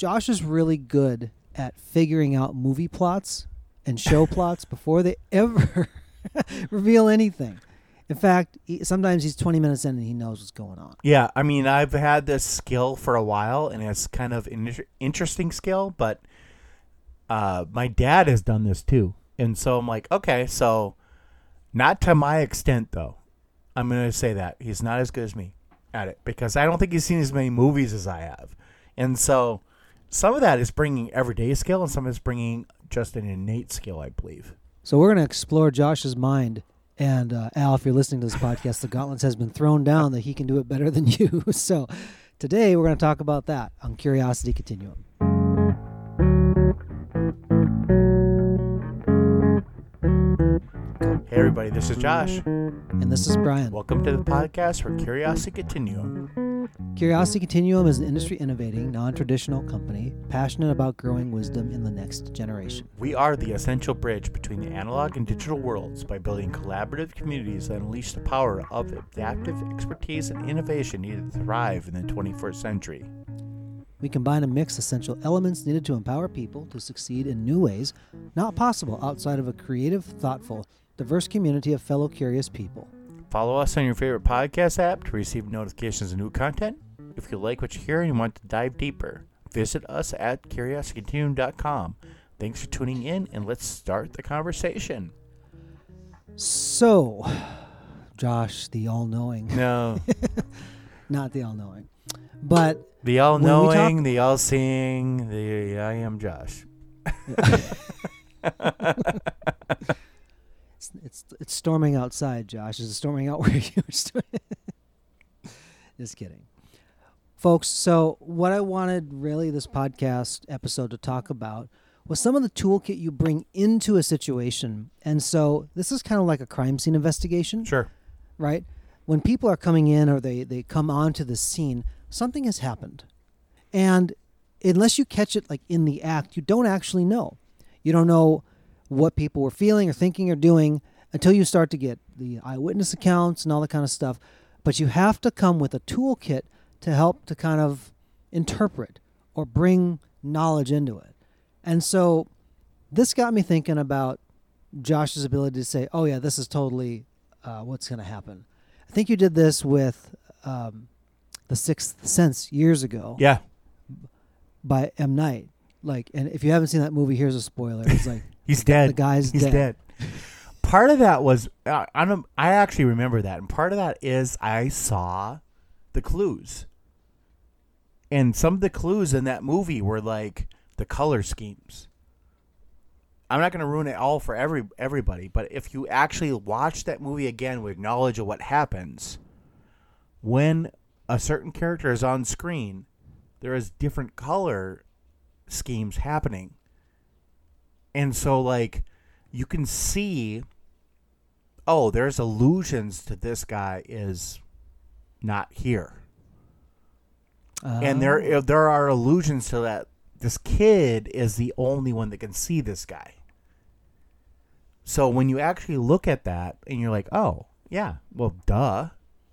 Josh is really good at figuring out movie plots and show plots before they ever reveal anything. In fact, he, sometimes he's 20 minutes in and he knows what's going on. Yeah, I mean, I've had this skill for a while, and it's kind of an interesting skill. But uh, my dad has done this too, and so I'm like, okay, so not to my extent though. I'm gonna say that he's not as good as me at it because I don't think he's seen as many movies as I have, and so some of that is bringing everyday skill, and some it's bringing just an innate skill, I believe. So we're going to explore Josh's mind. And uh, Al, if you're listening to this podcast, the gauntlet has been thrown down that he can do it better than you. so today we're going to talk about that on Curiosity Continuum. Everybody, this is Josh. And this is Brian. Welcome to the podcast for Curiosity Continuum. Curiosity Continuum is an industry innovating, non traditional company passionate about growing wisdom in the next generation. We are the essential bridge between the analog and digital worlds by building collaborative communities that unleash the power of adaptive expertise and innovation needed to thrive in the 21st century. We combine and mix essential elements needed to empower people to succeed in new ways not possible outside of a creative, thoughtful, diverse community of fellow curious people. Follow us on your favorite podcast app to receive notifications of new content. If you like what you hear and you want to dive deeper, visit us at curiositycontinuum.com. Thanks for tuning in, and let's start the conversation. So, Josh, the all knowing, No, not the all knowing, but the all knowing, talk- the all seeing, the I am Josh. it's, it's, it's storming outside, Josh. Is it storming out where you are? Just kidding. Folks, so what I wanted really this podcast episode to talk about was some of the toolkit you bring into a situation. And so this is kind of like a crime scene investigation. Sure. right? When people are coming in or they, they come onto the scene, something has happened. And unless you catch it like in the act, you don't actually know. You don't know what people were feeling or thinking or doing until you start to get the eyewitness accounts and all that kind of stuff. But you have to come with a toolkit to help to kind of interpret or bring knowledge into it. And so this got me thinking about Josh's ability to say, "Oh yeah, this is totally uh, what's going to happen." I think you did this with um, the Sixth Sense years ago Yeah. by M Night. Like, and if you haven't seen that movie, here's a spoiler. It's like He's dead. the guy's He's dead. dead. Part of that was uh, I don't. I actually remember that, and part of that is I saw the clues, and some of the clues in that movie were like the color schemes. I'm not going to ruin it all for every everybody, but if you actually watch that movie again with knowledge of what happens, when a certain character is on screen, there is different color schemes happening. And so like you can see oh, there's allusions to this guy is not here. and Oh. there there are allusions to that this kid is the only one that can see this guy. So when you actually look at that and you're like, "Oh, yeah, well, duh,"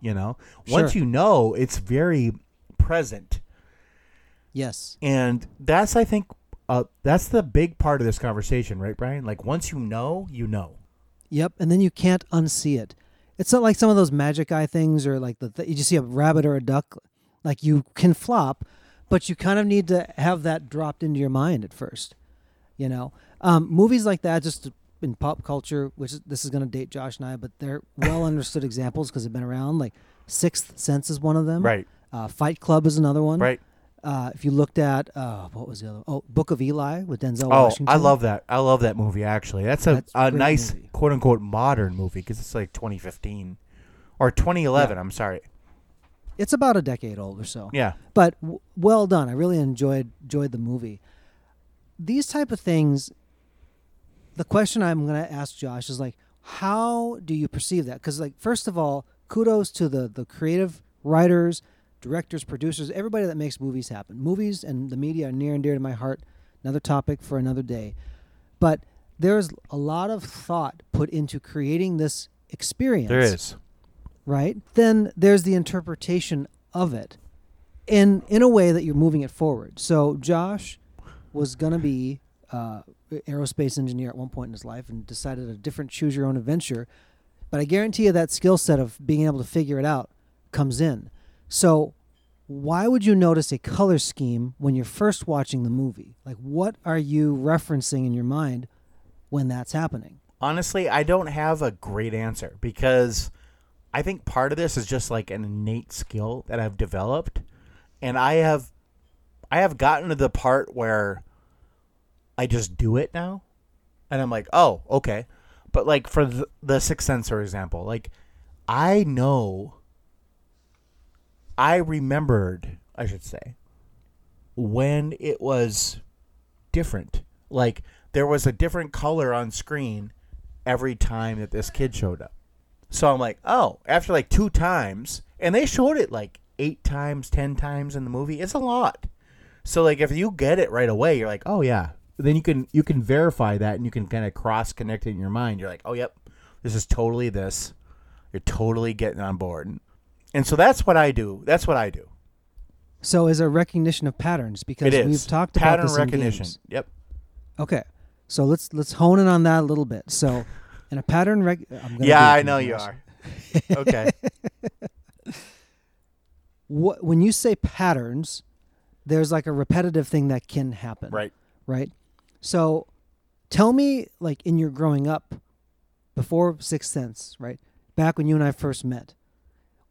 you know. Once you know, it's very present. yes, And that's I think uh, that's the big part of this conversation, right, Brian? Like once you know, you know. Yep, and then you can't unsee it. It's not like some of those magic eye things, or like the th- you just see a rabbit or a duck. Like you can flop, but you kind of need to have that dropped into your mind at first. You know, um, movies like that, just in pop culture, which is, this is going to date Josh and I, but they're well understood examples because they've been around. Like Sixth Sense is one of them. Right. Uh, Fight Club is another one. Right. Uh, if you looked at uh, what was the other? Oh, Book of Eli with Denzel Washington. Oh, Washington. I love that. I love that movie. Actually, that's a, That's a a nice movie. quote unquote modern movie because it's like 2015 or 2011. Yeah. I'm sorry. It's about a decade old or so. Yeah. but w- well done. I really enjoyed enjoyed the movie. These type of things. The question I'm going to ask Josh is like, how do you perceive that? Because like, first of all, kudos to the the creative writers, directors, producers, everybody that makes movies happen. Movies and the media are near and dear to my heart. Another topic for another day, but there's a lot of thought put into creating this experience There is. right? Then there's the interpretation of it. in in a way that you're moving it forward. So Josh was gonna be uh, aerospace engineer at one point in his life and decided a different choose your own adventure. But I guarantee you that skill set of being able to figure it out comes in. So why would you notice a color scheme when you're first watching the movie? Like what are you referencing in your mind when that's happening? Honestly, I don't have a great answer because I think part of this is just like an innate skill that I've developed and I have I have gotten to the part where I just do it now and I'm like, "Oh, okay." But like for the, the sixth sense for example, like I know I remembered, I should say, when it was different. Like there was a different color on screen every time that this kid showed up. So I'm like, oh, after like two times, and they showed it like eight times, ten times in the movie. It's a lot. So like, if you get it right away, you're like, oh yeah. Then you can you can verify that, and you can kind of cross connect it in your mind. You're like, oh yep, this is totally this. You're totally getting on board. And so that's what I do. That's what I do. So is a recognition of patterns because we've talked pattern about this recognition. In games. Yep. Okay, so let's let's hone in on that a little bit. So, in a pattern rec, I'm gonna Yeah, I know you are. Okay. What when you say patterns, there's like a repetitive thing that can happen. right. Right. So, tell me, like in your growing up, before Sixth Sense, right? Back when you and I first met,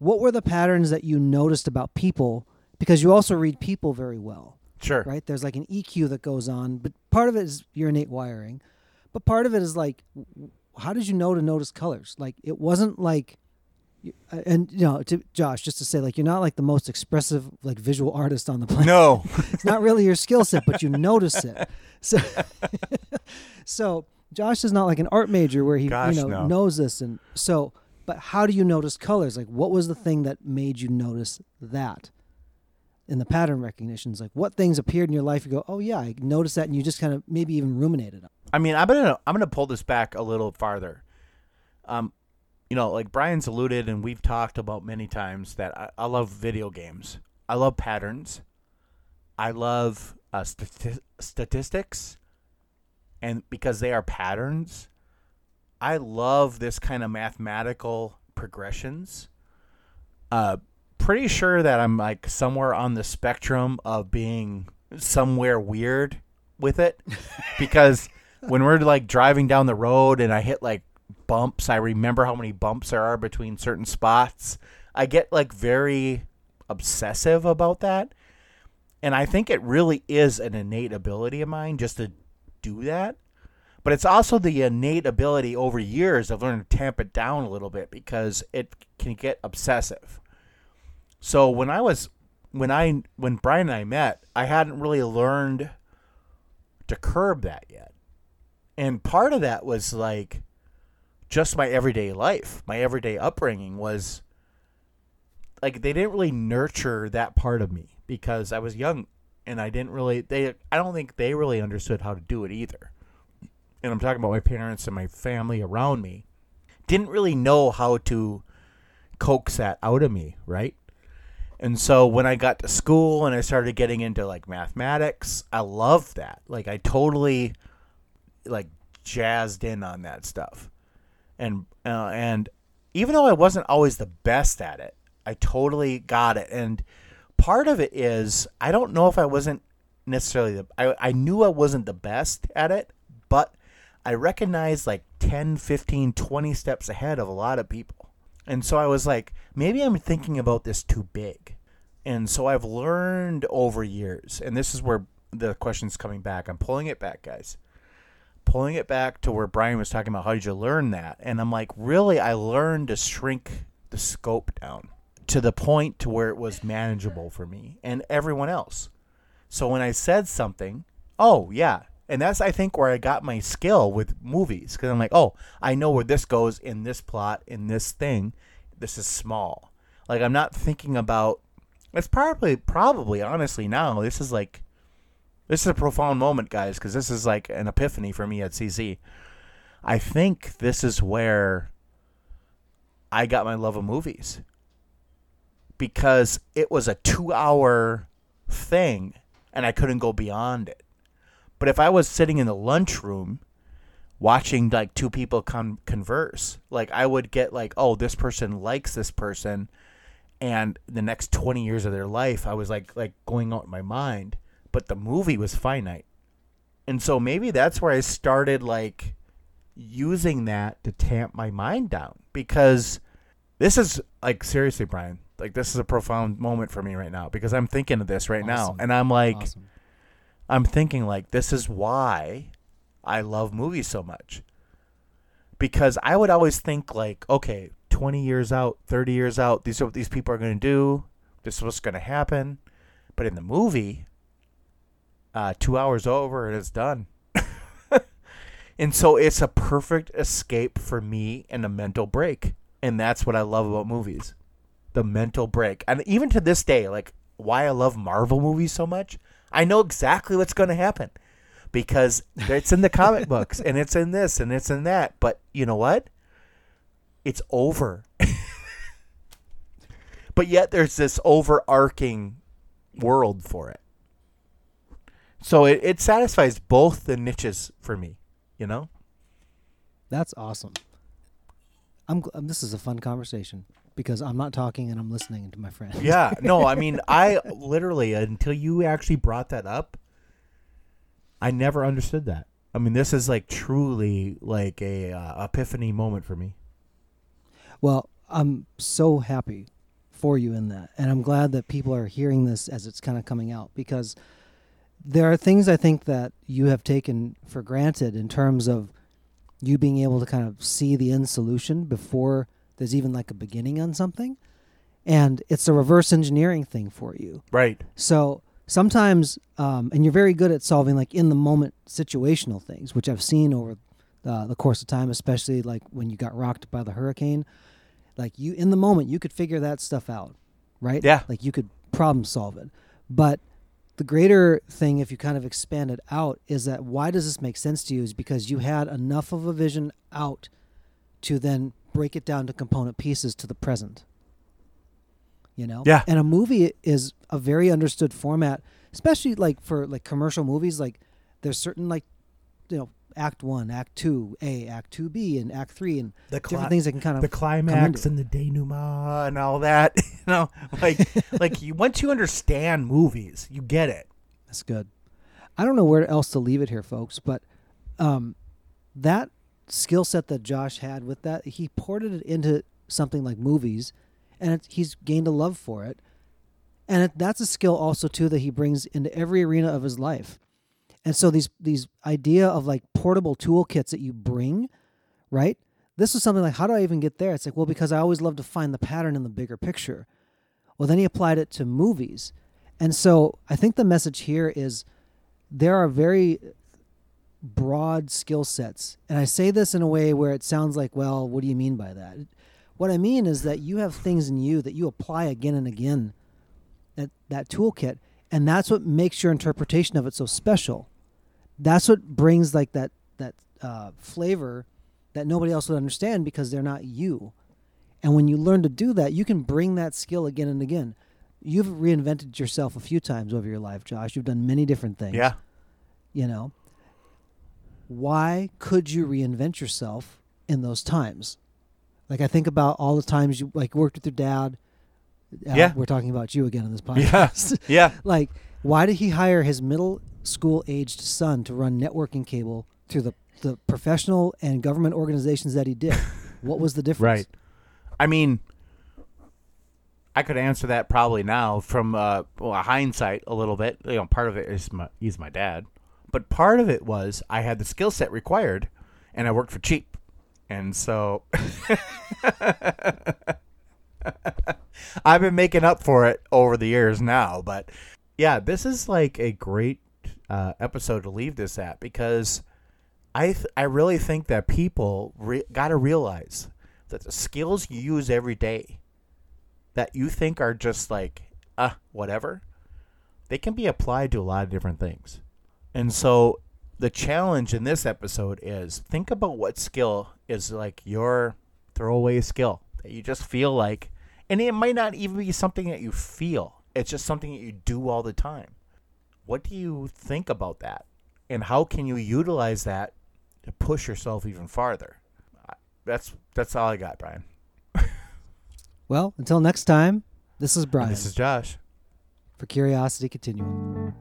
what were the patterns that you noticed about people? Because you also read people very well. Sure. right? There's like an EQ that goes on, but part of it is your innate wiring, but part of it is like, how did you know to notice colors? Like it wasn't like, uh, and you know, to Josh, just to say, like you're not like the most expressive like visual artist on the planet. No. it's not really your skill set, but you notice it. So, so Josh is not like an art major where he Gosh, you know no. knows this, and so. But how do you notice colors? Like, what was the thing that made you notice that? In the pattern recognitions, like what things appeared in your life, you go, oh yeah, I noticed that, and you just kind of maybe even ruminated on. I mean, I'm gonna I'm gonna pull this back a little farther. Um, you know, like Brian's alluded, and we've talked about many times that I, I love video games. I love patterns. I love uh, stati- statistics, and because they are patterns, I love this kind of mathematical progressions. Uh, pretty sure that I'm like somewhere on the spectrum of being somewhere weird with it because when we're like driving down the road and I hit like bumps, I remember how many bumps there are between certain spots. I get like very obsessive about that. And I think it really is an innate ability of mine just to do that. But it's also the innate ability over years of learning to tamp it down a little bit because it can get obsessive. So when I was when I when Brian and I met, I hadn't really learned to curb that yet. And part of that was like just my everyday life. My everyday upbringing was like they didn't really nurture that part of me because I was young and I didn't really they I don't think they really understood how to do it either. And I'm talking about my parents and my family around me didn't really know how to coax that out of me, right? And so when I got to school and I started getting into like mathematics, I loved that. Like I totally like jazzed in on that stuff. And uh, and even though I wasn't always the best at it, I totally got it. And part of it is I don't know if I wasn't necessarily the I, I knew I wasn't the best at it, but I recognized like 10, 15, 20 steps ahead of a lot of people. And so I was like, maybe I'm thinking about this too big. And so I've learned over years, and this is where the question's coming back. I'm pulling it back, guys. Pulling it back to where Brian was talking about how did you learn that? And I'm like, really, I learned to shrink the scope down to the point to where it was manageable for me and everyone else. So when I said something, oh yeah, and that's I think where I got my skill with movies because I'm like, oh, I know where this goes in this plot in this thing. This is small. Like I'm not thinking about. It's probably probably honestly now this is like, this is a profound moment, guys, because this is like an epiphany for me at CZ. I think this is where I got my love of movies because it was a 2-hour thing and I couldn't go beyond it. But if I was sitting in the lunchroom watching like two people con- converse, like I would get like, oh, this person likes this person, and the next twenty years of their life, I was like like going out in my mind. But the movie was finite, and so maybe that's where I started like using that to tamp my mind down because this is like seriously, Brian. Like this is a profound moment for me right now because I'm thinking of this right now, and I'm like. Awesome. I'm thinking like this is why I love movies so much. Because I would always think like, okay, 20 years out, 30 years out, these are what these people are going to do. This is what's going to happen. But in the movie, uh, two hours over and it's done. and so it's a perfect escape for me and a mental break. And that's what I love about movies. The mental break. And even to this day, like why I love Marvel movies so much, I know exactly what's going to happen because it's in the comic books and it's in this and it's in that. But you know what? It's over. but yet there's this overarching world for it. So it, it satisfies both the niches for me, you know? That's awesome. I'm. um, This is a fun conversation because I'm not talking and I'm listening to my friend. Yeah, no, I mean, I literally until you actually brought that up, I never understood that. I mean, this is like truly like a uh, epiphany moment for me. Well, I'm so happy for you in that. And I'm glad that people are hearing this as it's kind of coming out because there are things I think that you have taken for granted in terms of you being able to kind of see the end solution before there's even like a beginning on something. And it's a reverse engineering thing for you. Right. So sometimes, um, and you're very good at solving like in the moment situational things, which I've seen over uh, the course of time, especially like when you got rocked by the hurricane. Like you, in the moment, you could figure that stuff out, right? Yeah. Like you could problem solve it. But the greater thing, if you kind of expand it out, is that why does this make sense to you? Is because you had enough of a vision out to then break it down to component pieces to the present you know Yeah. and a movie is a very understood format especially like for like commercial movies like there's certain like you know act 1 act 2 a act 2b and act 3 and The different things that can kind of the climax and the denouement and all that. You know, like like you once you understand movies, you get it. That's good. I don't know where else to leave it here, folks, but um, that skill set that Josh had with that, he ported it into something like movies, and it, he's gained a love for it. And it, that's a skill also too that he brings into every arena of his life. And so these these idea of like portable toolkits that you bring, right? This is something like how do I even get there? It's like well because I always love to find the pattern in the bigger picture. Well, then he applied it to movies. And so I think the message here is there are very broad skill sets. And I say this in a way where it sounds like, well, what do you mean by that? What I mean is that you have things in you that you apply again and again that that toolkit and that's what makes your interpretation of it so special. That's what brings like that that uh, flavor that nobody else would understand because they're not you. And when you learn to do that, you can bring that skill again and again. You've reinvented yourself a few times over your life, Josh. You've done many different things. Yeah. You know, why could you reinvent yourself in those times? Like I think about all the times you like worked with your dad. Uh, Yeah. we're talking about you again in this Yeah. podcast. Yeah. like, why did he hire his middle school aged son to run networking cable through the the professional and government organizations that he did? what was the difference? Right. I mean, I could answer that probably now from uh, well, hindsight a little bit. You know, part of it is my, he's my dad, but part of it was I had the skill set required, and I worked for cheap, and so I've been making up for it over the years now. But yeah, this is like a great uh, episode to leave this at because I th- I really think that people re- got to realize that the skills you use every day that you think are just like uh whatever they can be applied to a lot of different things. And so the challenge in this episode is think about what skill is like your throwaway skill that you just feel like And it might not even be something that you feel. It's just something that you do all the time. What do you think about that? And how can you utilize that to push yourself even farther? That's that's all I got, Brian. Well, until next time, this is Brian And this is Josh. for Curiosity Continuum.